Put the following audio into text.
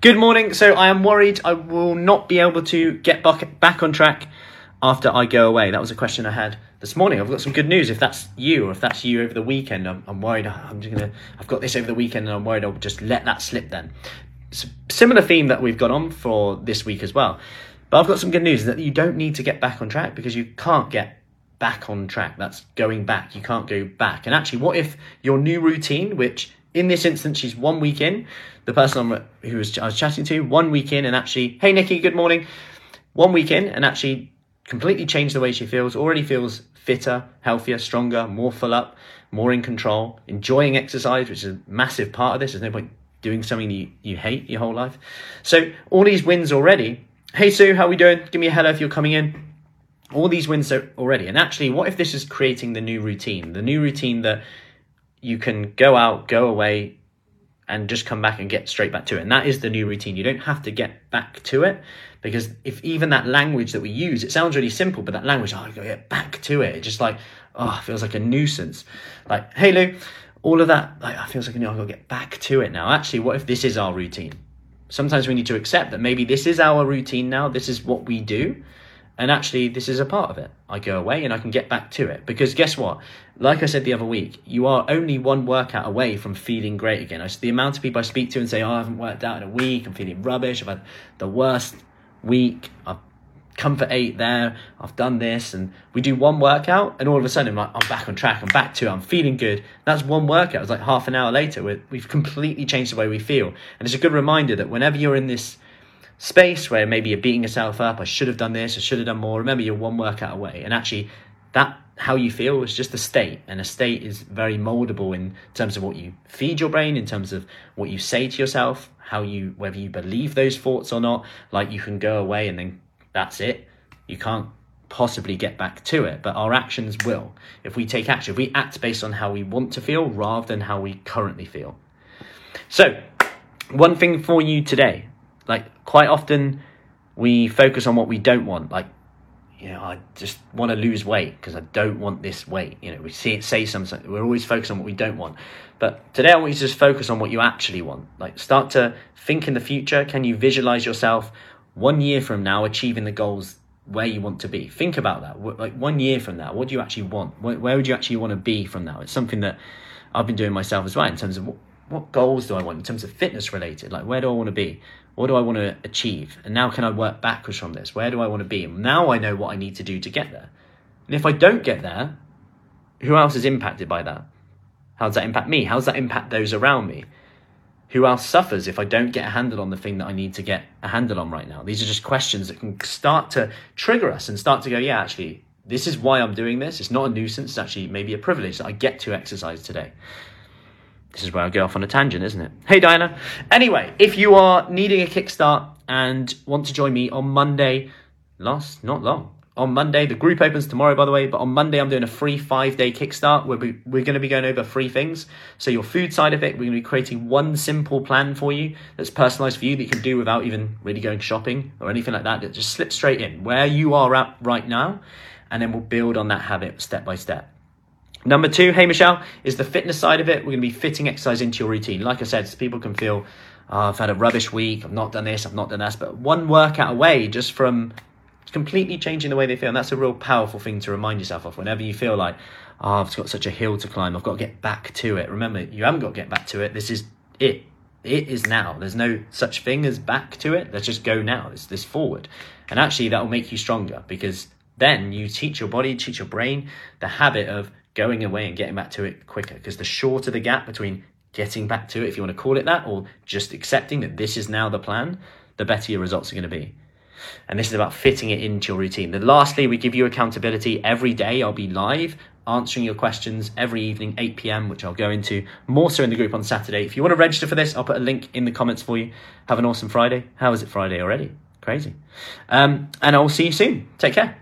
Good morning. So I am worried I will not be able to get back on track after I go away. That was a question I had this morning. I've got some good news. If that's you, or if that's you over the weekend, I'm, I'm worried. I'm just gonna. I've got this over the weekend, and I'm worried I'll just let that slip. Then, similar theme that we've got on for this week as well. But I've got some good news that you don't need to get back on track because you can't get back on track. That's going back. You can't go back. And actually, what if your new routine, which in this instance, she's one week in. The person I'm, who was, I was chatting to, one week in, and actually, hey Nikki, good morning. One week in, and actually completely changed the way she feels. Already feels fitter, healthier, stronger, more full up, more in control, enjoying exercise, which is a massive part of this. There's no point doing something you, you hate your whole life. So all these wins already. Hey Sue, how are we doing? Give me a hello if you're coming in. All these wins already. And actually, what if this is creating the new routine? The new routine that you can go out, go away, and just come back and get straight back to it. And that is the new routine. You don't have to get back to it because if even that language that we use, it sounds really simple, but that language, oh, I gotta get back to it. It just like, oh, feels like a nuisance. Like, hey Lou, all of that, like, feels like, I gotta get back to it now. Actually, what if this is our routine? Sometimes we need to accept that maybe this is our routine now. This is what we do. And actually, this is a part of it. I go away and I can get back to it. Because guess what? Like I said the other week, you are only one workout away from feeling great again. I, the amount of people I speak to and say, oh, I haven't worked out in a week, I'm feeling rubbish, I've had the worst week, I've come for eight there, I've done this, and we do one workout, and all of a sudden I'm like, I'm back on track, I'm back to it, I'm feeling good. That's one workout. It's like half an hour later, we've completely changed the way we feel. And it's a good reminder that whenever you're in this space where maybe you're beating yourself up. I should have done this. I should have done more. Remember, you're one workout away, and actually, that how you feel is just a state, and a state is very moldable in terms of what you feed your brain, in terms of what you say to yourself, how you whether you believe those thoughts or not. Like you can go away and then that's it. You can't possibly get back to it, but our actions will. If we take action, if we act based on how we want to feel rather than how we currently feel. So, one thing for you today like quite often we focus on what we don't want. Like, you know, I just want to lose weight because I don't want this weight. You know, we see it say something. We're always focused on what we don't want. But today I want you to just focus on what you actually want. Like start to think in the future. Can you visualize yourself one year from now achieving the goals where you want to be? Think about that. Like one year from now, what do you actually want? Where, would you actually want to be from now? It's something that I've been doing myself as well in terms of what, goals do I want in terms of fitness related? Like where do I want to be? What do I want to achieve? And now can I work backwards from this? Where do I want to be? Now I know what I need to do to get there. And if I don't get there, who else is impacted by that? How does that impact me? How does that impact those around me? Who else suffers if I don't get a handle on the thing that I need to get a handle on right now? These are just questions that can start to trigger us and start to go, yeah, actually, this is why I'm doing this. It's not a nuisance, it's actually maybe a privilege that I get to exercise today. This is where I go off on a tangent, isn't it? Hey, Diana. Anyway, if you are needing a kickstart and want to join me on Monday, last, not long, on Monday, the group opens tomorrow, by the way, but on Monday, I'm doing a free five day kickstart where we, we're going to be going over three things. So, your food side of it, we're going to be creating one simple plan for you that's personalized for you that you can do without even really going shopping or anything like that. That just slip straight in where you are at right now, and then we'll build on that habit step by step. Number two, hey Michelle, is the fitness side of it. We're going to be fitting exercise into your routine. Like I said, people can feel, oh, I've had a rubbish week, I've not done this, I've not done that. But one workout away just from completely changing the way they feel. And that's a real powerful thing to remind yourself of whenever you feel like, oh, I've got such a hill to climb, I've got to get back to it. Remember, you haven't got to get back to it. This is it. It is now. There's no such thing as back to it. Let's just go now. It's this forward. And actually, that will make you stronger because then you teach your body, teach your brain the habit of going away and getting back to it quicker. Because the shorter the gap between getting back to it, if you want to call it that, or just accepting that this is now the plan, the better your results are going to be. And this is about fitting it into your routine. Then, lastly, we give you accountability every day. I'll be live answering your questions every evening, 8 p.m., which I'll go into more so in the group on Saturday. If you want to register for this, I'll put a link in the comments for you. Have an awesome Friday. How is it Friday already? Crazy. Um, and I'll see you soon. Take care.